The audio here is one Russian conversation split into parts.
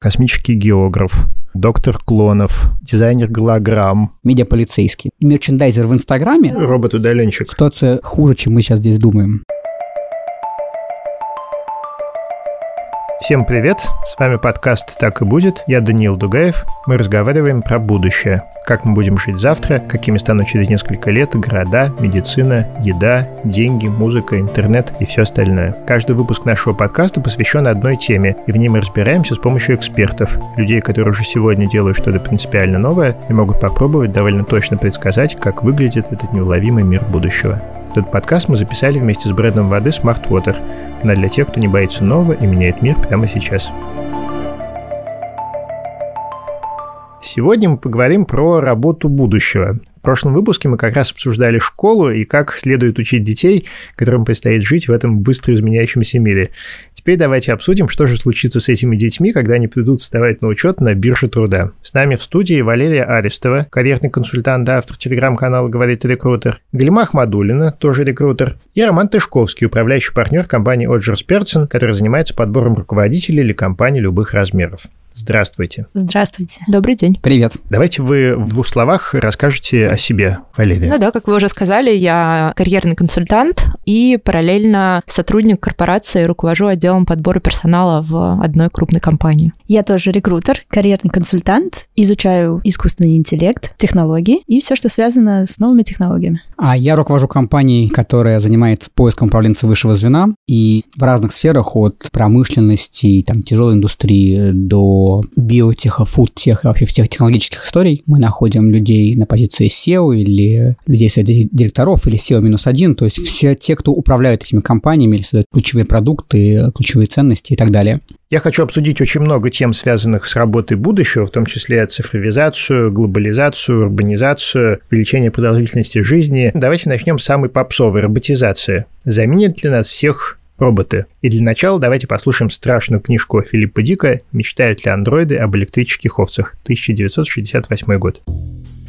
космический географ, доктор клонов, дизайнер голограмм, медиаполицейский, мерчендайзер в Инстаграме, робот-удаленщик. Ситуация хуже, чем мы сейчас здесь думаем. Всем привет, с вами подкаст «Так и будет», я Даниил Дугаев. Мы разговариваем про будущее, как мы будем жить завтра, какими станут через несколько лет города, медицина, еда, деньги, музыка, интернет и все остальное. Каждый выпуск нашего подкаста посвящен одной теме, и в ней мы разбираемся с помощью экспертов, людей, которые уже сегодня делают что-то принципиально новое и могут попробовать довольно точно предсказать, как выглядит этот неуловимый мир будущего. Этот подкаст мы записали вместе с брендом воды Smart Water – она для тех, кто не боится нового и меняет мир прямо сейчас. Сегодня мы поговорим про работу будущего. В прошлом выпуске мы как раз обсуждали школу и как следует учить детей, которым предстоит жить в этом быстро изменяющемся мире. Теперь давайте обсудим, что же случится с этими детьми, когда они придут вставать на учет на бирже труда. С нами в студии Валерия Арестова, карьерный консультант, автор телеграм-канала «Говорит рекрутер», Галима Ахмадулина, тоже рекрутер, и Роман Тышковский, управляющий партнер компании Оджерс Персон, который занимается подбором руководителей для компаний любых размеров. Здравствуйте. Здравствуйте. Добрый день. Привет. Давайте вы в двух словах расскажете о себе, Валерия. Ну да, как вы уже сказали, я карьерный консультант и параллельно сотрудник корпорации, руковожу отделом подбора персонала в одной крупной компании. Я тоже рекрутер, карьерный консультант, изучаю искусственный интеллект, технологии и все, что связано с новыми технологиями. А я руковожу компанией, которая занимается поиском управленца высшего звена и в разных сферах от промышленности, там, тяжелой индустрии до биотеха, фудтеха, вообще всех технологических историй. Мы находим людей на позиции SEO или людей среди директоров или SEO минус один, то есть все те, кто управляют этими компаниями или создают ключевые продукты, ключевые ценности и так далее. Я хочу обсудить очень много тем, связанных с работой будущего, в том числе цифровизацию, глобализацию, урбанизацию, увеличение продолжительности жизни. Давайте начнем с самой попсовой – роботизации. Заменит ли нас всех роботы. И для начала давайте послушаем страшную книжку Филиппа Дика «Мечтают ли андроиды об электрических овцах» 1968 год.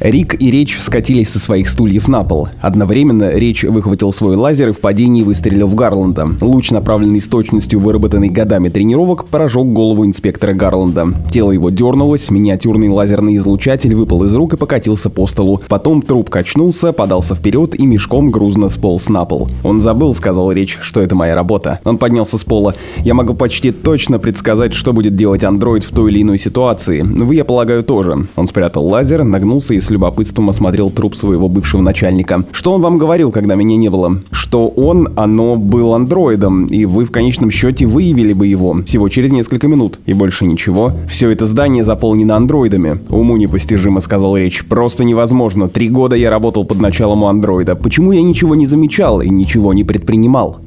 Рик и Речь скатились со своих стульев на пол. Одновременно Речь выхватил свой лазер и в падении выстрелил в Гарланда. Луч, направленный с точностью, выработанной годами тренировок, поражег голову инспектора Гарланда. Тело его дернулось, миниатюрный лазерный излучатель выпал из рук и покатился по столу. Потом труп качнулся, подался вперед и мешком грузно сполз на пол. «Он забыл», — сказал Речь, — «что это моя работа». Он поднялся с пола. «Я могу почти точно предсказать, что будет делать андроид в той или иной ситуации. Вы, я полагаю, тоже». Он спрятал лазер, нагнулся и с любопытством осмотрел труп своего бывшего начальника. Что он вам говорил, когда меня не было? Что он, оно, был андроидом, и вы в конечном счете выявили бы его всего через несколько минут. И больше ничего. Все это здание заполнено андроидами. Уму непостижимо, сказал Речь. Просто невозможно. Три года я работал под началом у андроида. Почему я ничего не замечал и ничего не предпринимал?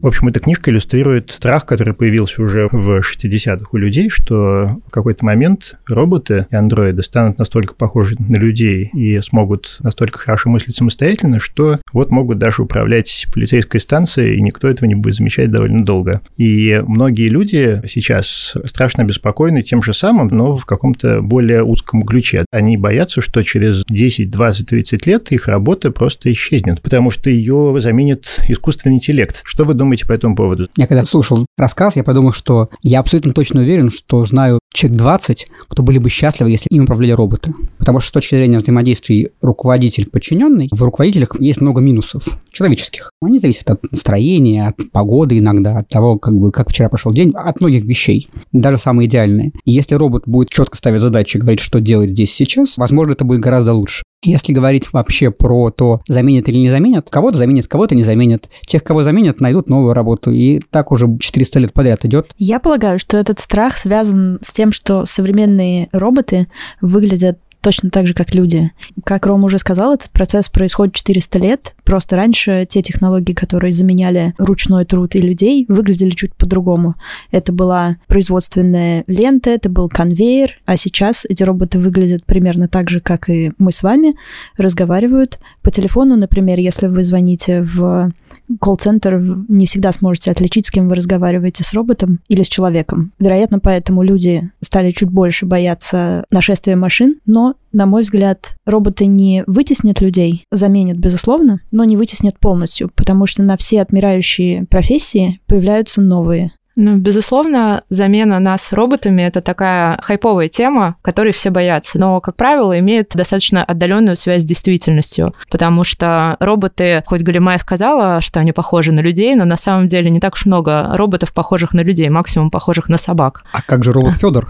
В общем, эта книжка иллюстрирует страх, который появился уже в 60-х у людей, что в какой-то момент роботы и андроиды станут настолько похожи на людей и смогут настолько хорошо мыслить самостоятельно, что вот могут даже управлять полицейской станцией, и никто этого не будет замечать довольно долго. И многие люди сейчас страшно беспокойны тем же самым, но в каком-то более узком ключе. Они боятся, что через 10, 20, 30 лет их работа просто исчезнет, потому что ее заменит искусственный интеллект. Что вы думаете думаете по этому поводу? Я когда слушал рассказ, я подумал, что я абсолютно точно уверен, что знаю человек 20, кто были бы счастливы, если им управляли роботы. Потому что с точки зрения взаимодействия руководитель-подчиненный, в руководителях есть много минусов человеческих. Они зависят от настроения, от погоды иногда, от того, как бы, как вчера прошел день, от многих вещей, даже самые идеальные. Если робот будет четко ставить задачи и говорить, что делать здесь сейчас, возможно, это будет гораздо лучше. Если говорить вообще про то, заменят или не заменят, кого-то заменят, кого-то не заменят. Тех, кого заменят, найдут новую работу. И так уже 400 лет подряд идет. Я полагаю, что этот страх связан с тем, что современные роботы выглядят точно так же, как люди. Как Ром уже сказал, этот процесс происходит 400 лет. Просто раньше те технологии, которые заменяли ручной труд и людей, выглядели чуть по-другому. Это была производственная лента, это был конвейер, а сейчас эти роботы выглядят примерно так же, как и мы с вами, разговаривают по телефону, например, если вы звоните в колл-центр, не всегда сможете отличить, с кем вы разговариваете, с роботом или с человеком. Вероятно, поэтому люди стали чуть больше бояться нашествия машин, но, на мой взгляд, роботы не вытеснят людей, заменят, безусловно, но не вытеснят полностью, потому что на все отмирающие профессии появляются новые. Ну, безусловно, замена нас роботами это такая хайповая тема, которой все боятся, но, как правило, имеет достаточно отдаленную связь с действительностью, потому что роботы, хоть Галимая сказала, что они похожи на людей, но на самом деле не так уж много роботов, похожих на людей, максимум похожих на собак. А как же робот Федор,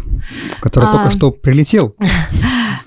который А. только что прилетел?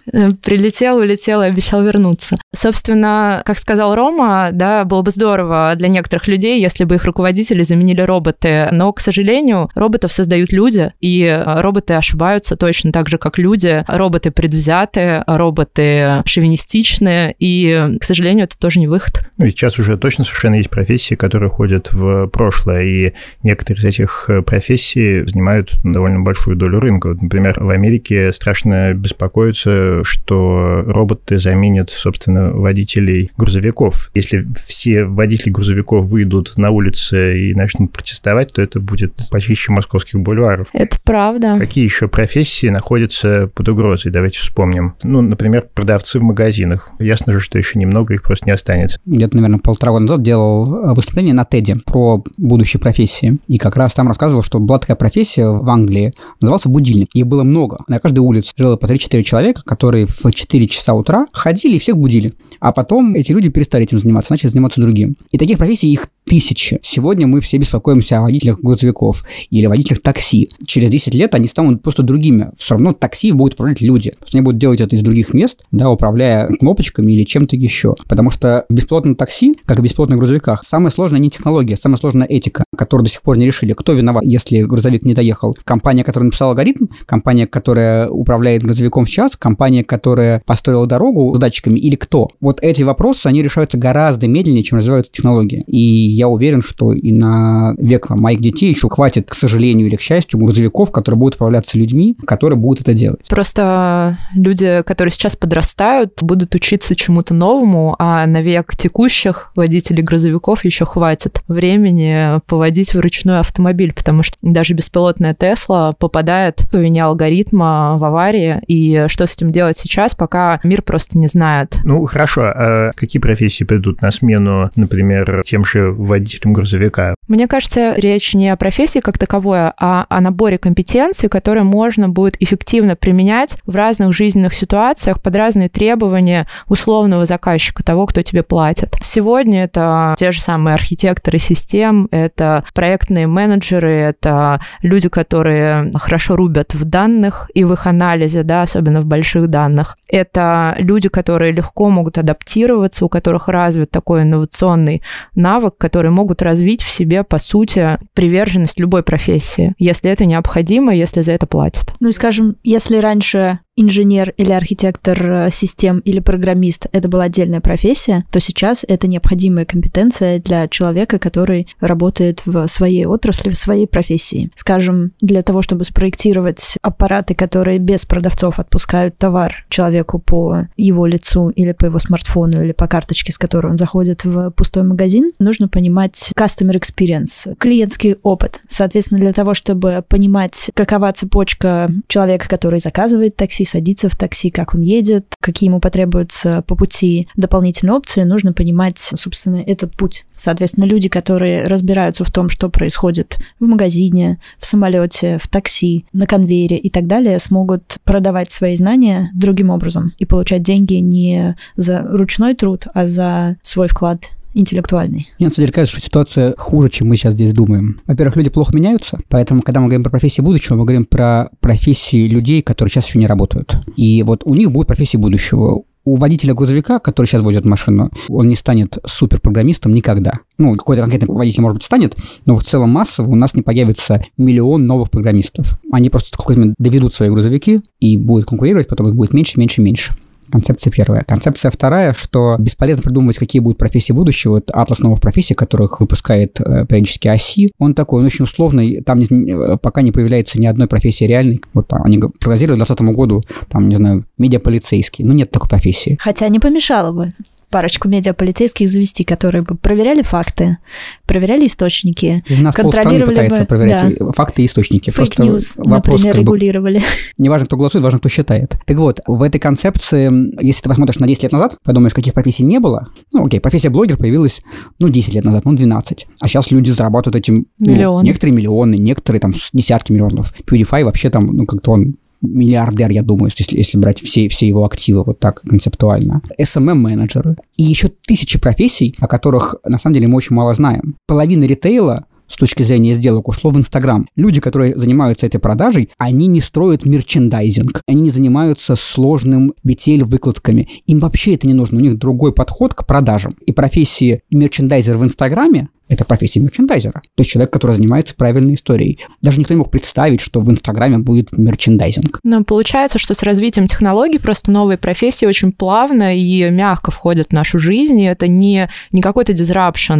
Прилетел, улетел и обещал вернуться. Собственно, как сказал Рома, да, было бы здорово для некоторых людей, если бы их руководители заменили роботы. Но, к сожалению, роботов создают люди, и э, роботы ошибаются точно так же, как люди. Роботы предвзяты, роботы шовинистичны, и, к сожалению, это тоже не выход. Ну, и сейчас уже точно совершенно есть профессии, которые ходят в прошлое, и некоторые из этих э, профессий занимают довольно большую долю рынка. Например, в Америке страшно беспокоиться, что роботы заменят, собственно, водителей грузовиков. Если все водители грузовиков выйдут на улицы и начнут протестовать, то это будет почище московских бульваров. Это правда. Какие еще профессии находятся под угрозой? Давайте вспомним. Ну, например, продавцы в магазинах. Ясно же, что еще немного их просто не останется. где-то, наверное, полтора года назад делал э, выступление на TED про будущие профессии. И как раз там рассказывал, что была такая профессия в Англии, назывался будильник. Их было много. На каждой улице жило по 3-4 человека, которые в 4 часа утра ходили и всех будили. А потом эти люди перестали этим заниматься, начали заниматься другим. И таких профессий их тысячи. Сегодня мы все беспокоимся о водителях грузовиков или водителях такси. Через 10 лет они станут просто другими. Все равно такси будут управлять люди. Они будут делать это из других мест, да, управляя кнопочками или чем-то еще. Потому что в бесплатном такси, как и в бесплатных грузовиках, самое сложное не технология, самая сложная этика, которую до сих пор не решили. Кто виноват, если грузовик не доехал? Компания, которая написала алгоритм, компания, которая управляет грузовиком сейчас, компания, которая построила дорогу с датчиками или кто? Вот эти вопросы, они решаются гораздо медленнее, чем развиваются технологии. И я уверен, что и на век моих детей еще хватит, к сожалению или к счастью, грузовиков, которые будут управляться людьми, которые будут это делать. Просто люди, которые сейчас подрастают, будут учиться чему-то новому, а на век текущих водителей грузовиков еще хватит времени поводить вручную автомобиль, потому что даже беспилотная Тесла попадает по вине алгоритма в аварии, и что с этим делать сейчас, пока мир просто не знает. Ну, хорошо. А какие профессии придут на смену, например, тем же водителям грузовика? Мне кажется, речь не о профессии как таковой, а о наборе компетенций, которые можно будет эффективно применять в разных жизненных ситуациях под разные требования условного заказчика, того, кто тебе платит. Сегодня это те же самые архитекторы систем, это проектные менеджеры, это люди, которые хорошо рубят в данных и в их анализе, да, особенно в больших данных. Это люди, которые легко могут адаптироваться, у которых развит такой инновационный навык, которые могут развить в себе, по сути, приверженность любой профессии, если это необходимо, если за это платят. Ну и скажем, если раньше инженер или архитектор э, систем или программист это была отдельная профессия, то сейчас это необходимая компетенция для человека, который работает в своей отрасли, в своей профессии. Скажем, для того, чтобы спроектировать аппараты, которые без продавцов отпускают товар человеку по его лицу или по его смартфону или по карточке, с которой он заходит в пустой магазин, нужно понимать customer experience, клиентский опыт. Соответственно, для того, чтобы понимать, какова цепочка человека, который заказывает такси, садится в такси, как он едет, какие ему потребуются по пути дополнительные опции, нужно понимать, собственно, этот путь. Соответственно, люди, которые разбираются в том, что происходит в магазине, в самолете, в такси, на конвейере и так далее, смогут продавать свои знания другим образом и получать деньги не за ручной труд, а за свой вклад интеллектуальный. Мне на самом деле кажется, что ситуация хуже, чем мы сейчас здесь думаем. Во-первых, люди плохо меняются, поэтому, когда мы говорим про профессии будущего, мы говорим про профессии людей, которые сейчас еще не работают. И вот у них будут профессии будущего. У водителя грузовика, который сейчас возит машину, он не станет суперпрограммистом никогда. Ну, какой-то конкретный водитель, может быть, станет, но в целом массово у нас не появится миллион новых программистов. Они просто какой-то доведут свои грузовики и будут конкурировать, потом их будет меньше, меньше, меньше. Концепция первая. Концепция вторая, что бесполезно придумывать, какие будут профессии будущего. Вот атлас новых профессий, которых выпускает э, периодически ОСИ, он такой, он очень условный, там не, э, пока не появляется ни одной профессии реальной. Вот там, они прогнозируют к 2020 году, там, не знаю, медиаполицейский. Ну, нет такой профессии. Хотя не помешало бы. Парочку медиаполицейских завести, которые бы проверяли факты, проверяли источники, И у нас контролировали пытается бы, проверять да. факты и источники. Просто fake news, вопрос например, как бы регулировали. Не важно, кто голосует, важно, кто считает. Так вот, в этой концепции, если ты посмотришь на 10 лет назад, подумаешь, каких профессий не было, ну, окей, профессия блогер появилась, ну, 10 лет назад, ну, 12. А сейчас люди зарабатывают этим... ну, Миллионы. некоторые миллионы, некоторые там десятки миллионов. PewDiePie вообще там, ну, как-то он миллиардер, я думаю, если, если брать все, все его активы вот так концептуально. SMM-менеджеры. И еще тысячи профессий, о которых, на самом деле, мы очень мало знаем. Половина ритейла с точки зрения сделок ушло в Инстаграм. Люди, которые занимаются этой продажей, они не строят мерчендайзинг, они не занимаются сложным BTL-выкладками. Им вообще это не нужно, у них другой подход к продажам. И профессии мерчендайзер в Инстаграме это профессия мерчендайзера. То есть человек, который занимается правильной историей. Даже никто не мог представить, что в Инстаграме будет мерчендайзинг. Но получается, что с развитием технологий просто новые профессии очень плавно и мягко входят в нашу жизнь, и это не, не какой-то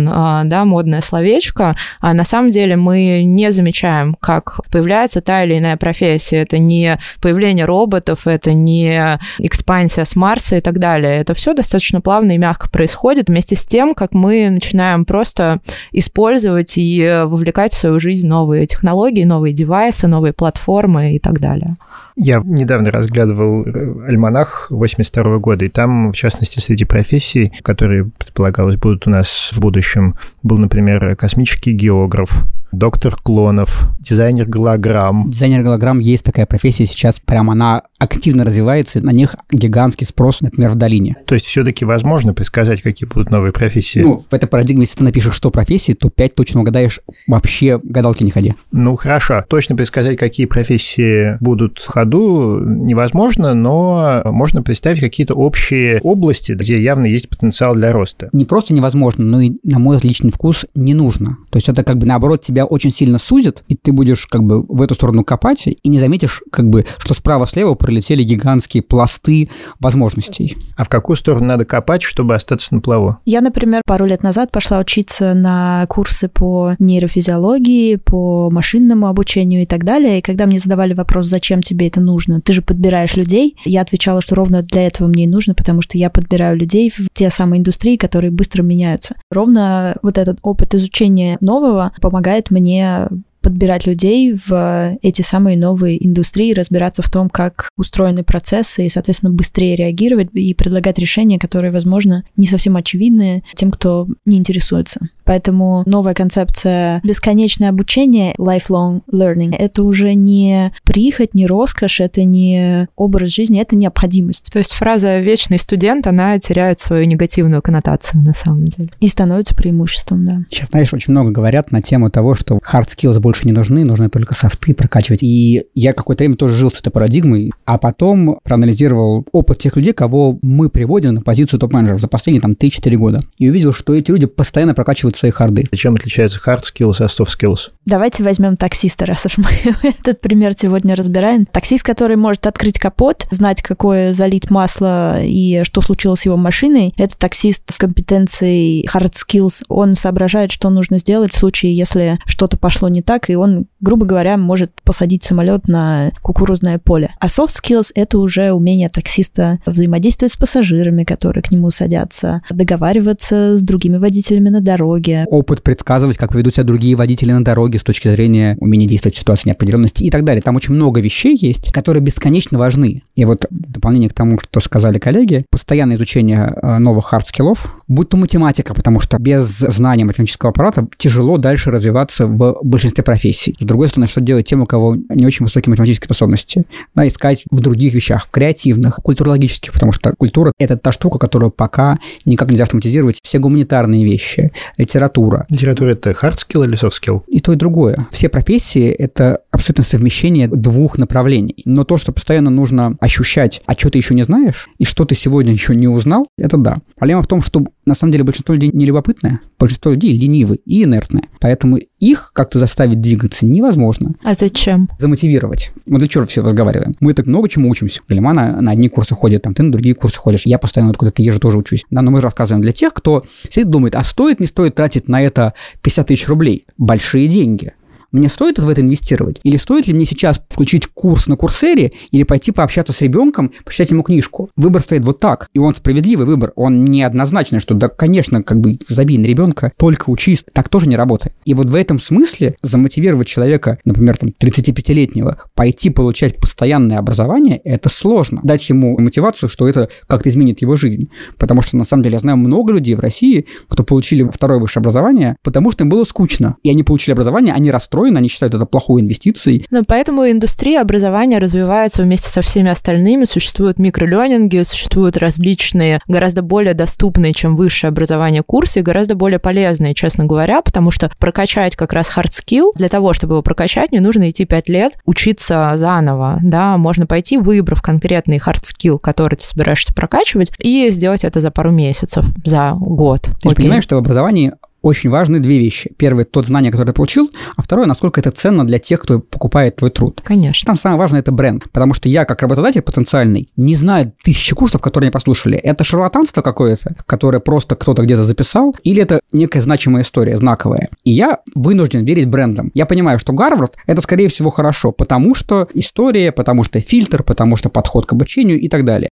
а, да, модное словечко, а на самом деле мы не замечаем, как появляется та или иная профессия. Это не появление роботов, это не экспансия с Марса и так далее. Это все достаточно плавно и мягко происходит вместе с тем, как мы начинаем просто использовать и э, вовлекать в свою жизнь новые технологии, новые девайсы, новые платформы и так далее. Я недавно разглядывал э, альманах 82 года, и там, в частности, среди профессий, которые, предполагалось, будут у нас в будущем, был, например, космический географ, доктор клонов, дизайнер голограмм. Дизайнер голограмм есть такая профессия сейчас, прям она активно развивается, на них гигантский спрос, например, в долине. То есть все-таки возможно предсказать, какие будут новые профессии? Ну, в этой парадигме, если ты напишешь 100 профессий, то 5 точно угадаешь, вообще гадалки не ходи. Ну, хорошо. Точно предсказать, какие профессии будут в ходу, невозможно, но можно представить какие-то общие области, где явно есть потенциал для роста. Не просто невозможно, но и, на мой личный вкус, не нужно. То есть это как бы наоборот тебя очень сильно сузит, и ты будешь как бы в эту сторону копать, и не заметишь как бы, что справа-слева пролетели гигантские пласты возможностей. А в какую сторону надо копать, чтобы остаться на плаву? Я, например, пару лет назад пошла учиться на курсы по нейрофизиологии, по машинному обучению и так далее. И когда мне задавали вопрос, зачем тебе это нужно, ты же подбираешь людей, я отвечала, что ровно для этого мне и нужно, потому что я подбираю людей в те самые индустрии, которые быстро меняются. Ровно вот этот опыт изучения нового помогает мне подбирать людей в эти самые новые индустрии, разбираться в том, как устроены процессы и, соответственно, быстрее реагировать и предлагать решения, которые, возможно, не совсем очевидны тем, кто не интересуется. Поэтому новая концепция бесконечное обучение, lifelong learning, это уже не прихоть, не роскошь, это не образ жизни, это необходимость. То есть фраза «вечный студент», она теряет свою негативную коннотацию на самом деле. И становится преимуществом, да. Сейчас, знаешь, очень много говорят на тему того, что hard skills больше не нужны, нужны только софты прокачивать. И я какое-то время тоже жил с этой парадигмой, а потом проанализировал опыт тех людей, кого мы приводим на позицию топ-менеджеров за последние там 3-4 года. И увидел, что эти люди постоянно прокачивают свои харды. Чем отличается hard skills от soft skills? Давайте возьмем таксиста, раз уж мы этот пример сегодня разбираем. Таксист, который может открыть капот, знать, какое залить масло и что случилось с его машиной, это таксист с компетенцией hard skills. Он соображает, что нужно сделать в случае, если что-то пошло не так, и он, грубо говоря, может посадить самолет на кукурузное поле. А soft skills — это уже умение таксиста взаимодействовать с пассажирами, которые к нему садятся, договариваться с другими водителями на дороге, Опыт предсказывать, как ведут себя другие водители на дороге с точки зрения умения действовать в ситуации неопределенности и так далее. Там очень много вещей есть, которые бесконечно важны. И вот в дополнение к тому, что сказали коллеги, постоянное изучение э, новых хард-скиллов, будь то математика, потому что без знания математического аппарата тяжело дальше развиваться в большинстве профессий. С другой стороны, что делать тем, у кого не очень высокие математические способности? Да, искать в других вещах, в креативных, культурологических, потому что культура — это та штука, которую пока никак нельзя автоматизировать. Все гуманитарные вещи, литература, Литература — это hard skill или soft skill? и то, и другое. Все профессии — это абсолютно совмещение двух направлений. Но то, что постоянно нужно ощущать, а что ты еще не знаешь, и что ты сегодня еще не узнал, это да. Проблема в том, что на самом деле большинство людей не любопытное, большинство людей ленивы и инертные. Поэтому их как-то заставить двигаться невозможно. А зачем? Замотивировать. Мы для чего все разговариваем? Мы так много чему учимся. Галима на, на одни курсы ходит, там, ты на другие курсы ходишь. Я постоянно откуда-то езжу, тоже учусь. Да, но мы же рассказываем для тех, кто сидит думает, а стоит, не стоит тратить на это 50 тысяч рублей? Большие деньги. Мне стоит в это инвестировать? Или стоит ли мне сейчас включить курс на Курсере или пойти пообщаться с ребенком, почитать ему книжку? Выбор стоит вот так. И он справедливый выбор. Он неоднозначный, что да, конечно, как бы забей на ребенка, только учись. Так тоже не работает. И вот в этом смысле замотивировать человека, например, там, 35-летнего, пойти получать постоянное образование, это сложно. Дать ему мотивацию, что это как-то изменит его жизнь. Потому что, на самом деле, я знаю много людей в России, кто получили второе высшее образование, потому что им было скучно. И они получили образование, они расстроены, они считают это плохой инвестицией. Но поэтому индустрия образования развивается вместе со всеми остальными. Существуют микролернинги, существуют различные, гораздо более доступные, чем высшее образование курсы, гораздо более полезные, честно говоря, потому что прокачать как раз hard skill, для того, чтобы его прокачать, не нужно идти 5 лет учиться заново, да, можно пойти, выбрав конкретный hard skill, который ты собираешься прокачивать, и сделать это за пару месяцев, за год. Ты же понимаешь, что в образовании очень важны две вещи. Первое – тот знание, которое ты получил, а второе – насколько это ценно для тех, кто покупает твой труд. Конечно. Там самое важное – это бренд. Потому что я, как работодатель потенциальный, не знаю тысячи курсов, которые не послушали. Это шарлатанство какое-то, которое просто кто-то где-то записал, или это некая значимая история, знаковая. И я вынужден верить брендам. Я понимаю, что Гарвард – это, скорее всего, хорошо, потому что история, потому что фильтр, потому что подход к обучению и так далее.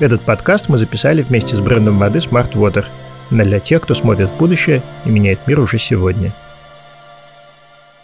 Этот подкаст мы записали вместе с брендом воды Smart Water – для тех, кто смотрит в будущее и меняет мир уже сегодня –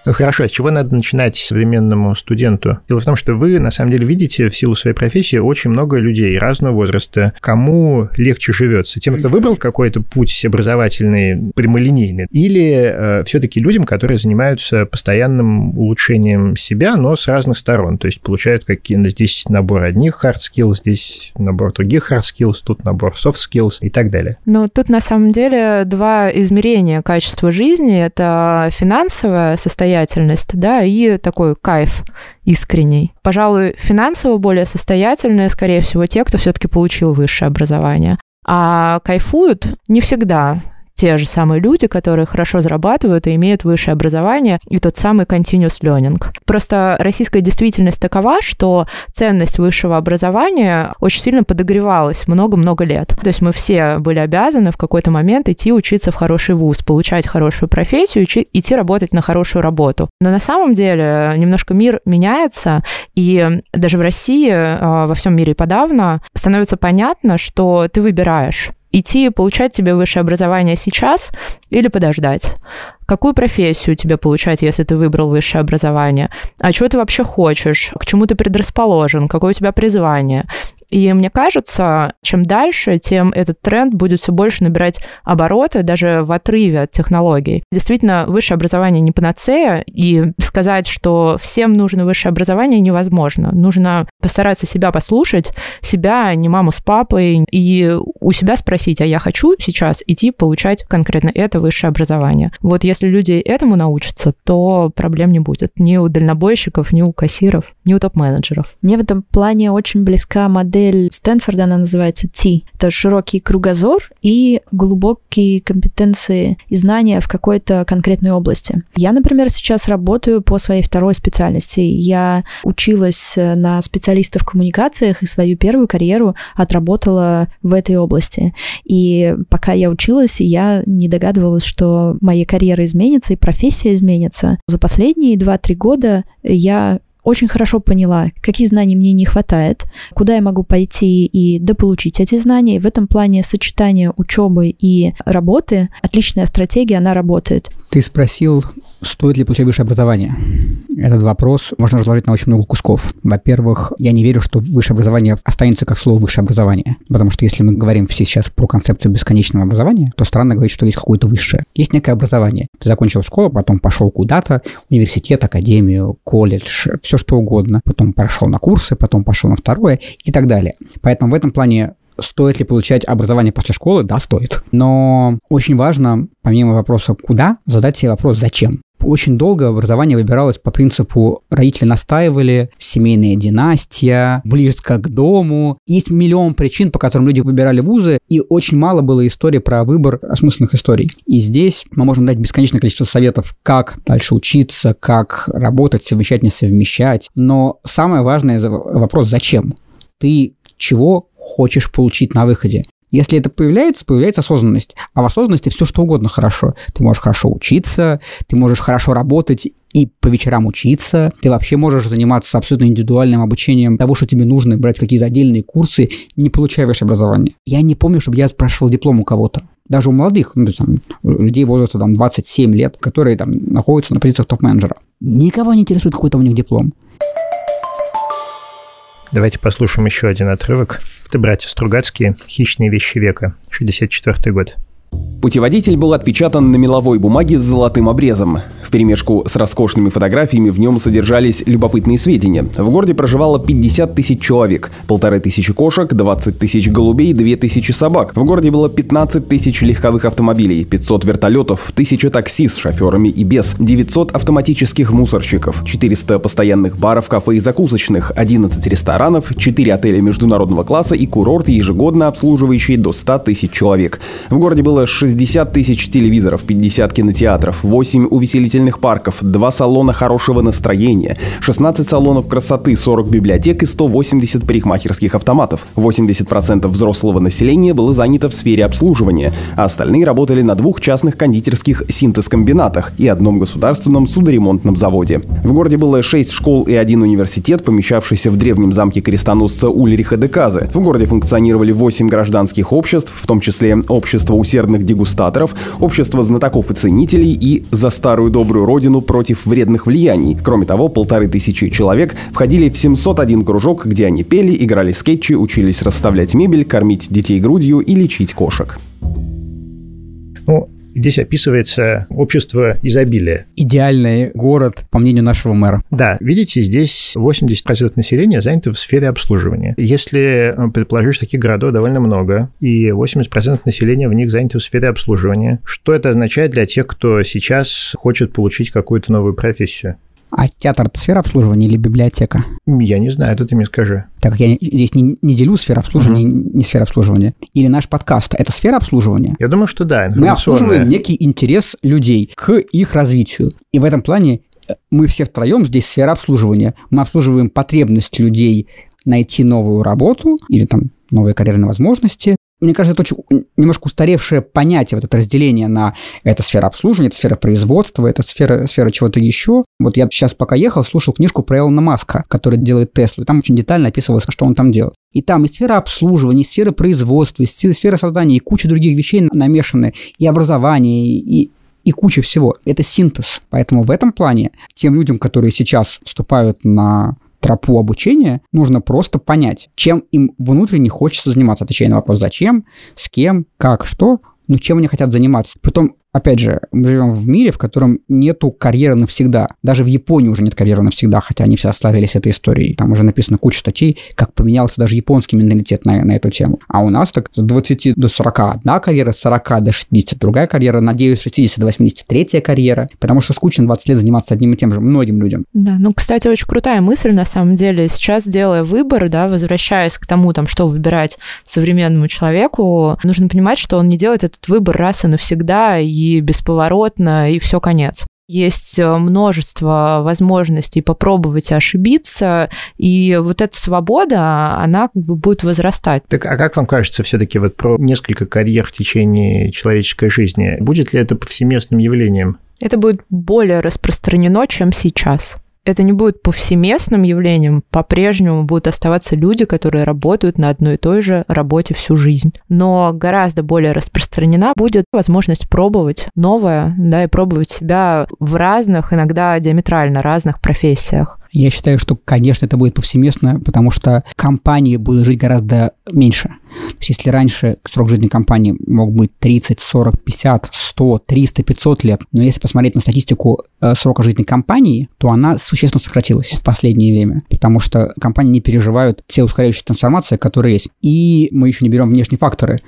ну хорошо, с чего надо начинать современному студенту? Дело в том, что вы, на самом деле, видите в силу своей профессии очень много людей разного возраста. Кому легче живется? Тем, кто выбрал какой-то путь образовательный, прямолинейный, или э, все-таки людям, которые занимаются постоянным улучшением себя, но с разных сторон. То есть получают какие-то здесь набор одних hard skills, здесь набор других hard skills, тут набор soft skills и так далее. Ну, тут на самом деле два измерения качества жизни. Это финансовое состояние состоятельность, да, и такой кайф искренний. Пожалуй, финансово более состоятельные, скорее всего, те, кто все-таки получил высшее образование. А кайфуют не всегда те же самые люди, которые хорошо зарабатывают и имеют высшее образование, и тот самый continuous learning. Просто российская действительность такова, что ценность высшего образования очень сильно подогревалась много-много лет. То есть мы все были обязаны в какой-то момент идти учиться в хороший вуз, получать хорошую профессию, идти работать на хорошую работу. Но на самом деле немножко мир меняется, и даже в России, а, во всем мире подавно, становится понятно, что ты выбираешь идти получать тебе высшее образование сейчас или подождать. Какую профессию тебе получать, если ты выбрал высшее образование? А что ты вообще хочешь? К чему ты предрасположен? Какое у тебя призвание? И мне кажется, чем дальше, тем этот тренд будет все больше набирать обороты, даже в отрыве от технологий. Действительно, высшее образование не панацея, и сказать, что всем нужно высшее образование, невозможно. Нужно постараться себя послушать, себя, не маму с папой, и у себя спросить, а я хочу сейчас идти получать конкретно это высшее образование. Вот если люди этому научатся, то проблем не будет ни у дальнобойщиков, ни у кассиров, ни у топ-менеджеров. Мне в этом плане очень близка модель Стэнфорда, она называется T. Это широкий кругозор и глубокие компетенции и знания в какой-то конкретной области. Я, например, сейчас работаю по своей второй специальности. Я училась на специалиста в коммуникациях и свою первую карьеру отработала в этой области. И пока я училась, я не догадывалась, что моя карьера изменится и профессия изменится. За последние 2-3 года я очень хорошо поняла, какие знаний мне не хватает, куда я могу пойти и дополучить эти знания. И в этом плане сочетание учебы и работы, отличная стратегия, она работает. Ты спросил, стоит ли получать высшее образование. Этот вопрос можно разложить на очень много кусков. Во-первых, я не верю, что высшее образование останется как слово высшее образование. Потому что если мы говорим все сейчас про концепцию бесконечного образования, то странно говорить, что есть какое-то высшее. Есть некое образование. Ты закончил школу, потом пошел куда-то, университет, академию, колледж, все все что угодно. Потом пошел на курсы, потом пошел на второе и так далее. Поэтому в этом плане Стоит ли получать образование после школы? Да, стоит. Но очень важно, помимо вопроса «куда?», задать себе вопрос «зачем?». Очень долго образование выбиралось по принципу родители настаивали, семейная династия, близко к дому. Есть миллион причин, по которым люди выбирали вузы, и очень мало было истории про выбор осмысленных историй. И здесь мы можем дать бесконечное количество советов, как дальше учиться, как работать, совмещать, не совмещать. Но самое важное вопрос – зачем? Ты чего хочешь получить на выходе. Если это появляется, появляется осознанность. А в осознанности все что угодно хорошо. Ты можешь хорошо учиться, ты можешь хорошо работать и по вечерам учиться. Ты вообще можешь заниматься абсолютно индивидуальным обучением того, что тебе нужно, брать какие-то отдельные курсы, не получая высшее образование. Я не помню, чтобы я спрашивал диплом у кого-то. Даже у молодых, ну, то есть, там, людей возраста там, 27 лет, которые там находятся на позициях топ-менеджера. Никого не интересует какой-то у них диплом. Давайте послушаем еще один отрывок. Это братья Стругацкие «Хищные вещи века», 64 год. Путеводитель был отпечатан на меловой бумаге с золотым обрезом. В перемешку с роскошными фотографиями в нем содержались любопытные сведения. В городе проживало 50 тысяч человек, полторы тысячи кошек, 20 тысяч голубей, 2 тысячи собак. В городе было 15 тысяч легковых автомобилей, 500 вертолетов, 1000 такси с шоферами и без, 900 автоматических мусорщиков, 400 постоянных баров, кафе и закусочных, 11 ресторанов, 4 отеля международного класса и курорт, ежегодно обслуживающий до 100 тысяч человек. В городе было 60 тысяч телевизоров, 50 кинотеатров, 8 увеселительных парков, 2 салона хорошего настроения, 16 салонов красоты, 40 библиотек и 180 парикмахерских автоматов. 80% взрослого населения было занято в сфере обслуживания, а остальные работали на двух частных кондитерских синтез-комбинатах и одном государственном судоремонтном заводе. В городе было 6 школ и один университет, помещавшийся в древнем замке крестоносца Ульриха де Казы. В городе функционировали 8 гражданских обществ, в том числе общество усердных дегустаторов, общество знатоков и ценителей и «За старую добрую родину против вредных влияний». Кроме того, полторы тысячи человек входили в 701 кружок, где они пели, играли скетчи, учились расставлять мебель, кормить детей грудью и лечить кошек. Ну, Здесь описывается общество изобилия. Идеальный город, по мнению нашего мэра. Да, видите, здесь 80% населения занято в сфере обслуживания. Если э, предположить, что таких городов довольно много, и 80% населения в них занято в сфере обслуживания, что это означает для тех, кто сейчас хочет получить какую-то новую профессию? А театр – это сфера обслуживания или библиотека? Я не знаю, это ты мне скажи. Так как я здесь не, не делю сферу обслуживания, угу. не сфера обслуживания. Или наш подкаст – это сфера обслуживания? Я думаю, что да, Мы обслуживаем некий интерес людей к их развитию. И в этом плане э, мы все втроем здесь сфера обслуживания. Мы обслуживаем потребность людей найти новую работу или там новые карьерные возможности, мне кажется, это очень немножко устаревшее понятие, вот это разделение на это сфера обслуживания, это сфера производства, это сфера, сфера чего-то еще. Вот я сейчас пока ехал, слушал книжку про Элона Маска, который делает Теслу, и там очень детально описывалось, что он там делает. И там и сфера обслуживания, и сфера производства, и сфера создания, и куча других вещей намешаны, и образование, и, и куча всего. Это синтез. Поэтому в этом плане тем людям, которые сейчас вступают на тропу обучения, нужно просто понять, чем им внутренне хочется заниматься, отвечая на вопрос «зачем?», «с кем?», «как?», «что?», ну, чем они хотят заниматься. Потом опять же, мы живем в мире, в котором нету карьеры навсегда. Даже в Японии уже нет карьеры навсегда, хотя они все ославились этой историей. Там уже написано куча статей, как поменялся даже японский менталитет на, на эту тему. А у нас так с 20 до 40 одна карьера, с 40 до 60 другая карьера, надеюсь, с 60 до 80 третья карьера, потому что скучно 20 лет заниматься одним и тем же многим людям. Да, ну, кстати, очень крутая мысль на самом деле. Сейчас, делая выбор, да, возвращаясь к тому, там, что выбирать современному человеку, нужно понимать, что он не делает этот выбор раз и навсегда, и бесповоротно, и все конец есть э, множество возможностей попробовать ошибиться, и вот эта свобода, она как бы будет возрастать. Так, а как вам кажется все-таки вот про несколько карьер в течение человеческой жизни? Будет ли это повсеместным явлением? Это будет более распространено, чем сейчас это не будет повсеместным явлением, по-прежнему будут оставаться люди, которые работают на одной и той же работе всю жизнь. Но гораздо более распространена будет возможность пробовать новое, да, и пробовать себя в разных, иногда диаметрально разных профессиях. Я считаю, что, конечно, это будет повсеместно, потому что компании будут жить гораздо меньше. То есть, если раньше срок жизни компании мог быть 30, 40, 50, 100, 300, 500 лет, но если посмотреть на статистику э, срока жизни компании, то она существенно сократилась в последнее время, потому что компании не переживают все ускоряющие трансформации, которые есть. И мы еще не берем внешние факторы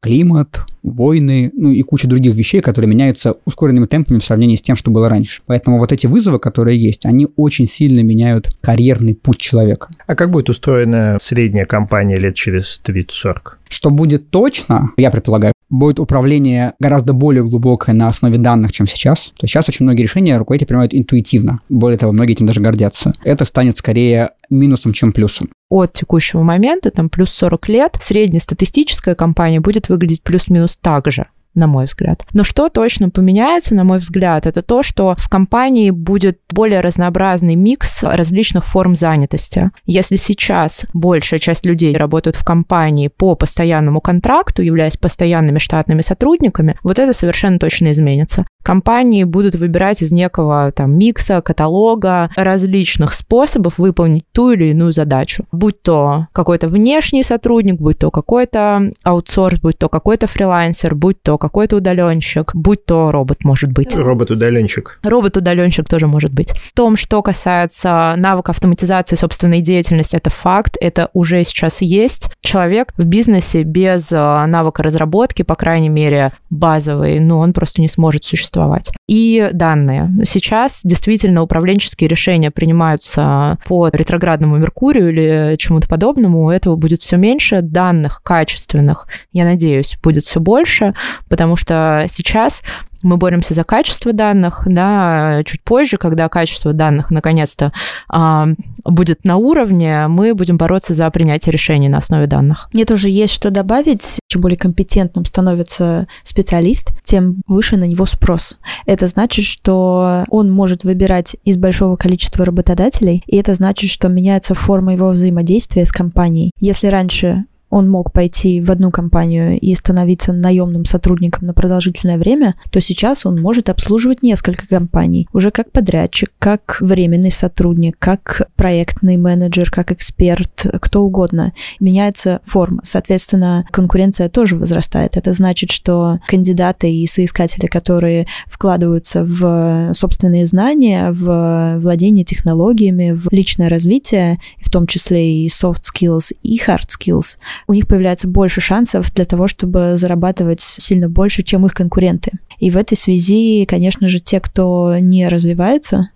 климат, войны, ну и куча других вещей, которые меняются ускоренными темпами в сравнении с тем, что было раньше. Поэтому вот эти вызовы, которые есть, они очень сильно меняют карьерный путь человека. А как будет устроена средняя компания лет через 30-40? Что будет точно, я предполагаю, будет управление гораздо более глубокое на основе данных, чем сейчас. То есть сейчас очень многие решения руководители принимают интуитивно. Более того, многие этим даже гордятся. Это станет скорее минусом, чем плюсом. от текущего момента, там плюс 40 лет, среднестатистическая компания будет выглядеть плюс-минус так же на мой взгляд. Но что точно поменяется, на мой взгляд, это то, что в компании будет более разнообразный микс различных форм занятости. Если сейчас большая часть людей работают в компании по постоянному контракту, являясь постоянными штатными сотрудниками, вот это совершенно точно изменится компании будут выбирать из некого там микса, каталога различных способов выполнить ту или иную задачу. Будь то какой-то внешний сотрудник, будь то какой-то аутсорс, будь то какой-то фрилансер, будь то какой-то удаленщик, будь то робот, может быть. Робот-удаленщик. Робот-удаленщик тоже может быть. В том, что касается навыка автоматизации собственной деятельности, это факт, это уже сейчас есть. Человек в бизнесе без э, навыка разработки, по крайней мере, базовый, ну, он просто не сможет существовать существовать. И данные. Сейчас действительно управленческие решения принимаются по ретроградному Меркурию или чему-то подобному. Этого будет все меньше. Данных качественных, я надеюсь, будет все больше, потому что сейчас мы боремся за качество данных, да, чуть позже, когда качество данных наконец-то а, будет на уровне, мы будем бороться за принятие решений на основе данных. Мне тоже есть что добавить. Чем более компетентным становится специалист, тем выше на него спрос. Это значит, что он может выбирать из большого количества работодателей, и это значит, что меняется форма его взаимодействия с компанией. Если раньше он мог пойти в одну компанию и становиться наемным сотрудником на продолжительное время, то сейчас он может обслуживать несколько компаний, уже как подрядчик, как временный сотрудник, как проектный менеджер, как эксперт, кто угодно. Меняется форма. Соответственно, конкуренция тоже возрастает. Это значит, что кандидаты и соискатели, которые вкладываются в собственные знания, в владение технологиями, в личное развитие, в том числе и soft skills, и hard skills, у них появляется больше шансов для того, чтобы зарабатывать сильно больше, чем их конкуренты. И в этой связи, конечно же, те, кто не развивается,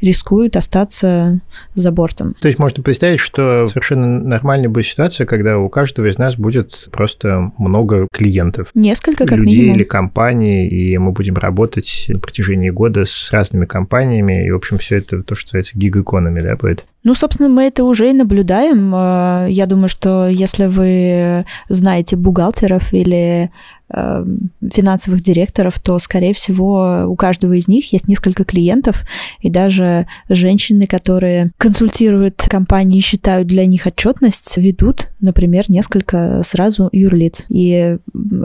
рискуют остаться за бортом. То есть можно представить, что совершенно нормальная будет ситуация, когда у каждого из нас будет просто много клиентов. Несколько, как людей минимум. или компаний, и мы будем работать на протяжении года с разными компаниями, и, в общем, все это то, что называется гиг-экономи, да, будет? Ну, собственно, мы это уже и наблюдаем. Э, я думаю, что если вы знаете бухгалтеров или финансовых директоров, то, скорее всего, у каждого из них есть несколько клиентов, и даже женщины, которые консультируют компании считают для них отчетность, ведут, например, несколько сразу юрлиц. И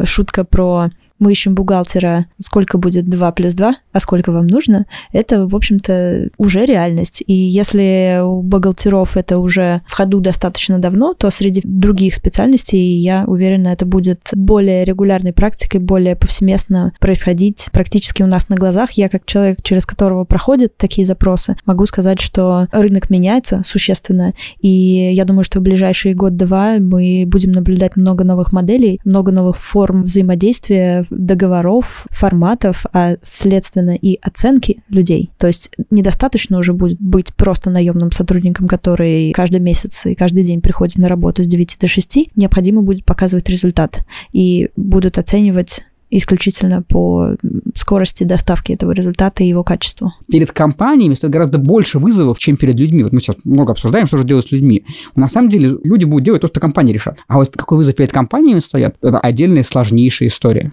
шутка про мы ищем бухгалтера, сколько будет 2 плюс 2, а сколько вам нужно, это, в общем-то, уже реальность. И если у бухгалтеров это уже в ходу достаточно давно, то среди других специальностей, я уверена, это будет более регулярной практикой, более повсеместно происходить практически у нас на глазах. Я, как человек, через которого проходят такие запросы, могу сказать, что рынок меняется существенно, и я думаю, что в ближайшие год-два мы будем наблюдать много новых моделей, много новых форм взаимодействия договоров, форматов, а следственно и оценки людей. То есть недостаточно уже будет быть просто наемным сотрудником, который каждый месяц и каждый день приходит на работу с 9 до 6, необходимо будет показывать результат. И будут оценивать исключительно по скорости доставки этого результата и его качеству. Перед компаниями стоит гораздо больше вызовов, чем перед людьми. Вот мы сейчас много обсуждаем, что же делать с людьми. На самом деле люди будут делать то, что компании решат. А вот какой вызов перед компаниями стоят, это отдельная сложнейшая история.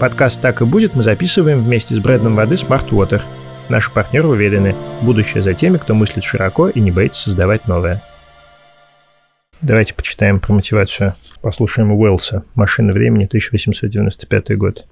Подкаст «Так и будет» мы записываем вместе с брендом воды Smart Water. Наши партнеры уверены, будущее за теми, кто мыслит широко и не боится создавать новое. Давайте почитаем про мотивацию. Послушаем Уэллса «Машина времени», 1895 год.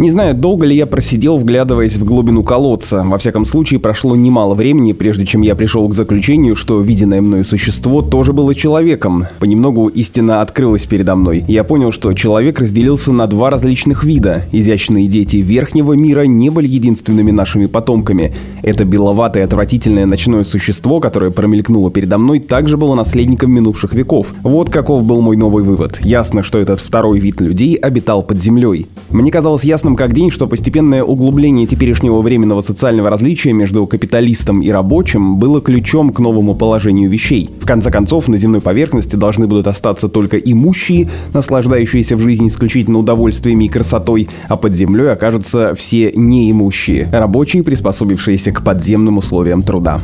Не знаю, долго ли я просидел, вглядываясь в глубину колодца. Во всяком случае, прошло немало времени, прежде чем я пришел к заключению, что виденное мною существо тоже было человеком. Понемногу истина открылась передо мной. Я понял, что человек разделился на два различных вида. Изящные дети верхнего мира не были единственными нашими потомками. Это беловатое отвратительное ночное существо, которое промелькнуло передо мной, также было наследником минувших веков. Вот каков был мой новый вывод. Ясно, что этот второй вид людей обитал под землей. Мне казалось ясным как день, что постепенное углубление теперешнего временного социального различия между капиталистом и рабочим было ключом к новому положению вещей. В конце концов, на земной поверхности должны будут остаться только имущие, наслаждающиеся в жизни исключительно удовольствиями и красотой, а под землей окажутся все неимущие, рабочие, приспособившиеся к подземным условиям труда.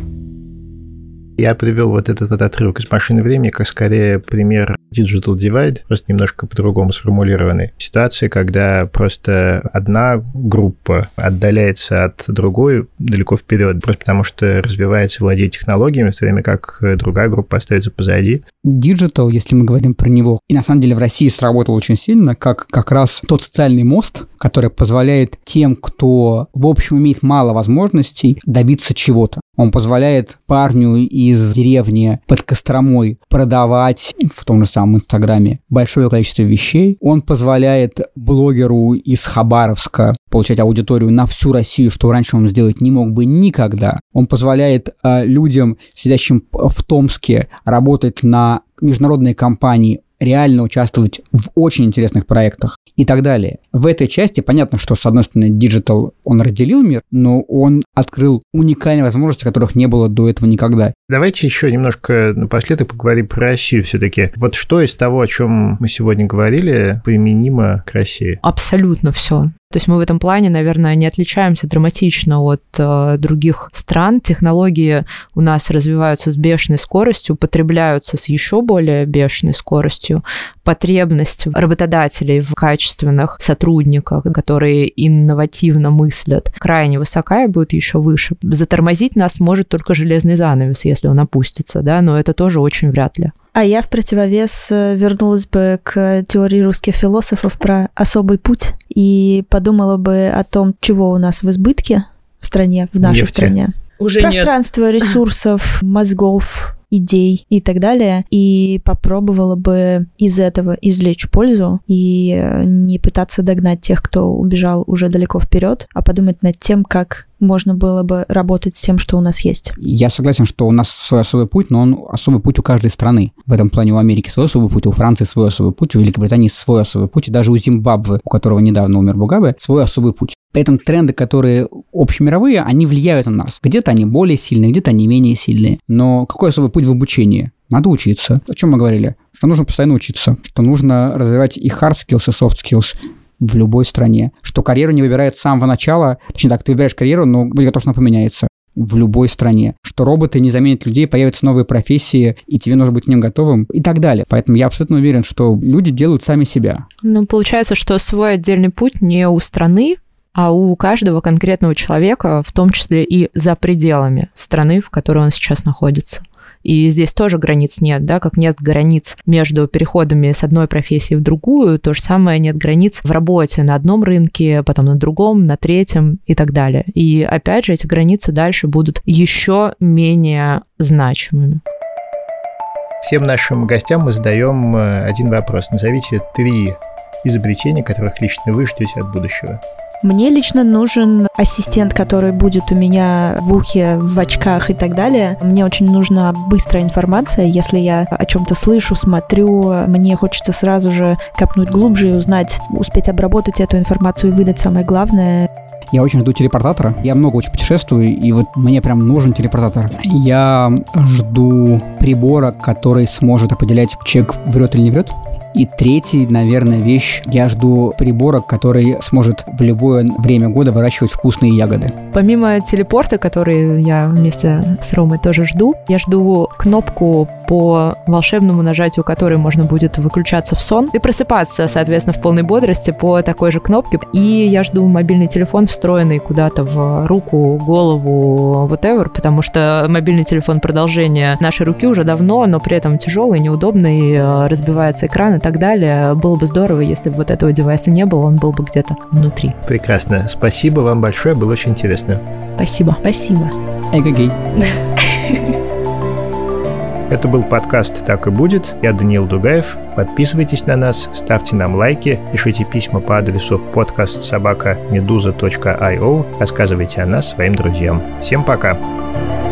Я привел вот этот вот отрывок из машины времени как скорее пример digital divide, просто немножко по-другому сформулированный. Ситуация, когда просто одна группа отдаляется от другой далеко вперед, просто потому что развивается, владеет технологиями, в то время как другая группа остается позади. Digital, если мы говорим про него, и на самом деле в России сработал очень сильно, как как раз тот социальный мост, который позволяет тем, кто, в общем, имеет мало возможностей, добиться чего-то. Он позволяет парню из деревни под Костромой продавать в том же самом Инстаграме большое количество вещей. Он позволяет блогеру из Хабаровска получать аудиторию на всю Россию, что раньше он сделать не мог бы никогда. Он позволяет э, людям, сидящим в Томске, работать на международные компании реально участвовать в очень интересных проектах и так далее. В этой части понятно, что, с одной стороны, Digital, он разделил мир, но он открыл уникальные возможности, которых не было до этого никогда. Давайте еще немножко напоследок поговорим про Россию все-таки. Вот что из того, о чем мы сегодня говорили, применимо к России? Абсолютно все. То есть мы в этом плане, наверное, не отличаемся драматично от э, других стран. Технологии у нас развиваются с бешеной скоростью, потребляются с еще более бешеной скоростью. Потребность работодателей в качественных сотрудниках, которые инновативно мыслят, крайне высока и будет еще выше. Затормозить нас может только железный занавес, если он опустится, да, но это тоже очень вряд ли. А я в противовес э, вернулась бы к теории русских философов про особый путь и подумала бы о том, чего у нас в избытке в стране, в нашей Нефти. стране. Уже Пространство нет. ресурсов, мозгов, идей и так далее, и попробовала бы из этого извлечь пользу и э, не пытаться догнать тех, кто убежал уже далеко вперед, а подумать над тем, как можно было бы работать с тем, что у нас есть. Я согласен, что у нас свой особый путь, но он особый путь у каждой страны. В этом плане у Америки свой особый путь, у Франции свой особый путь, у Великобритании свой особый путь, и даже у Зимбабве, у которого недавно умер Бугабе, свой особый путь. При этом тренды, которые общемировые, они влияют на нас. Где-то они более сильные, где-то они менее сильные. Но какой особый путь в обучении? Надо учиться. О чем мы говорили? Что нужно постоянно учиться, что нужно развивать и hard skills, и soft skills в любой стране, что карьеру не выбирает с самого начала, точнее так, ты выбираешь карьеру, но будь готов, что она поменяется в любой стране, что роботы не заменят людей, появятся новые профессии, и тебе нужно быть к ним готовым и так далее. Поэтому я абсолютно уверен, что люди делают сами себя. Ну, получается, что свой отдельный путь не у страны, а у каждого конкретного человека, в том числе и за пределами страны, в которой он сейчас находится. И здесь тоже границ нет, да, как нет границ между переходами с одной профессии в другую, то же самое нет границ в работе на одном рынке, потом на другом, на третьем и так далее. И опять же, эти границы дальше будут еще менее значимыми. Всем нашим гостям мы задаем э, один вопрос. Назовите три изобретения, которых лично вы ждете от будущего. Мне лично нужен ассистент, который будет у меня в ухе, в очках и так далее. Мне очень нужна быстрая информация. Если я о чем-то слышу, смотрю, мне хочется сразу же копнуть глубже и узнать, успеть обработать эту информацию и выдать самое главное. Я очень жду телепортатора. Я много очень путешествую, и вот мне прям нужен телепортатор. Я жду прибора, который сможет определять, человек врет или не врет. И третий, наверное, вещь, я жду прибора, который сможет в любое время года выращивать вкусные ягоды. Помимо телепорта, который я вместе с Ромой тоже жду, я жду кнопку по волшебному нажатию которой можно будет выключаться в сон и просыпаться, соответственно, в полной бодрости по такой же кнопке. И я жду мобильный телефон, встроенный куда-то в руку, голову, whatever, потому что мобильный телефон продолжение нашей руки уже давно, но при этом тяжелый, неудобный, э, разбивается экран и так далее. Было бы здорово, если бы вот этого девайса не было, он был бы где-то внутри. Прекрасно. Спасибо вам большое, было очень интересно. Спасибо. Спасибо. Эгогей. Это был подкаст «Так и будет». Я Даниил Дугаев. Подписывайтесь на нас, ставьте нам лайки, пишите письма по адресу подкаст собака медуза.io, рассказывайте о нас своим друзьям. Всем пока! Пока.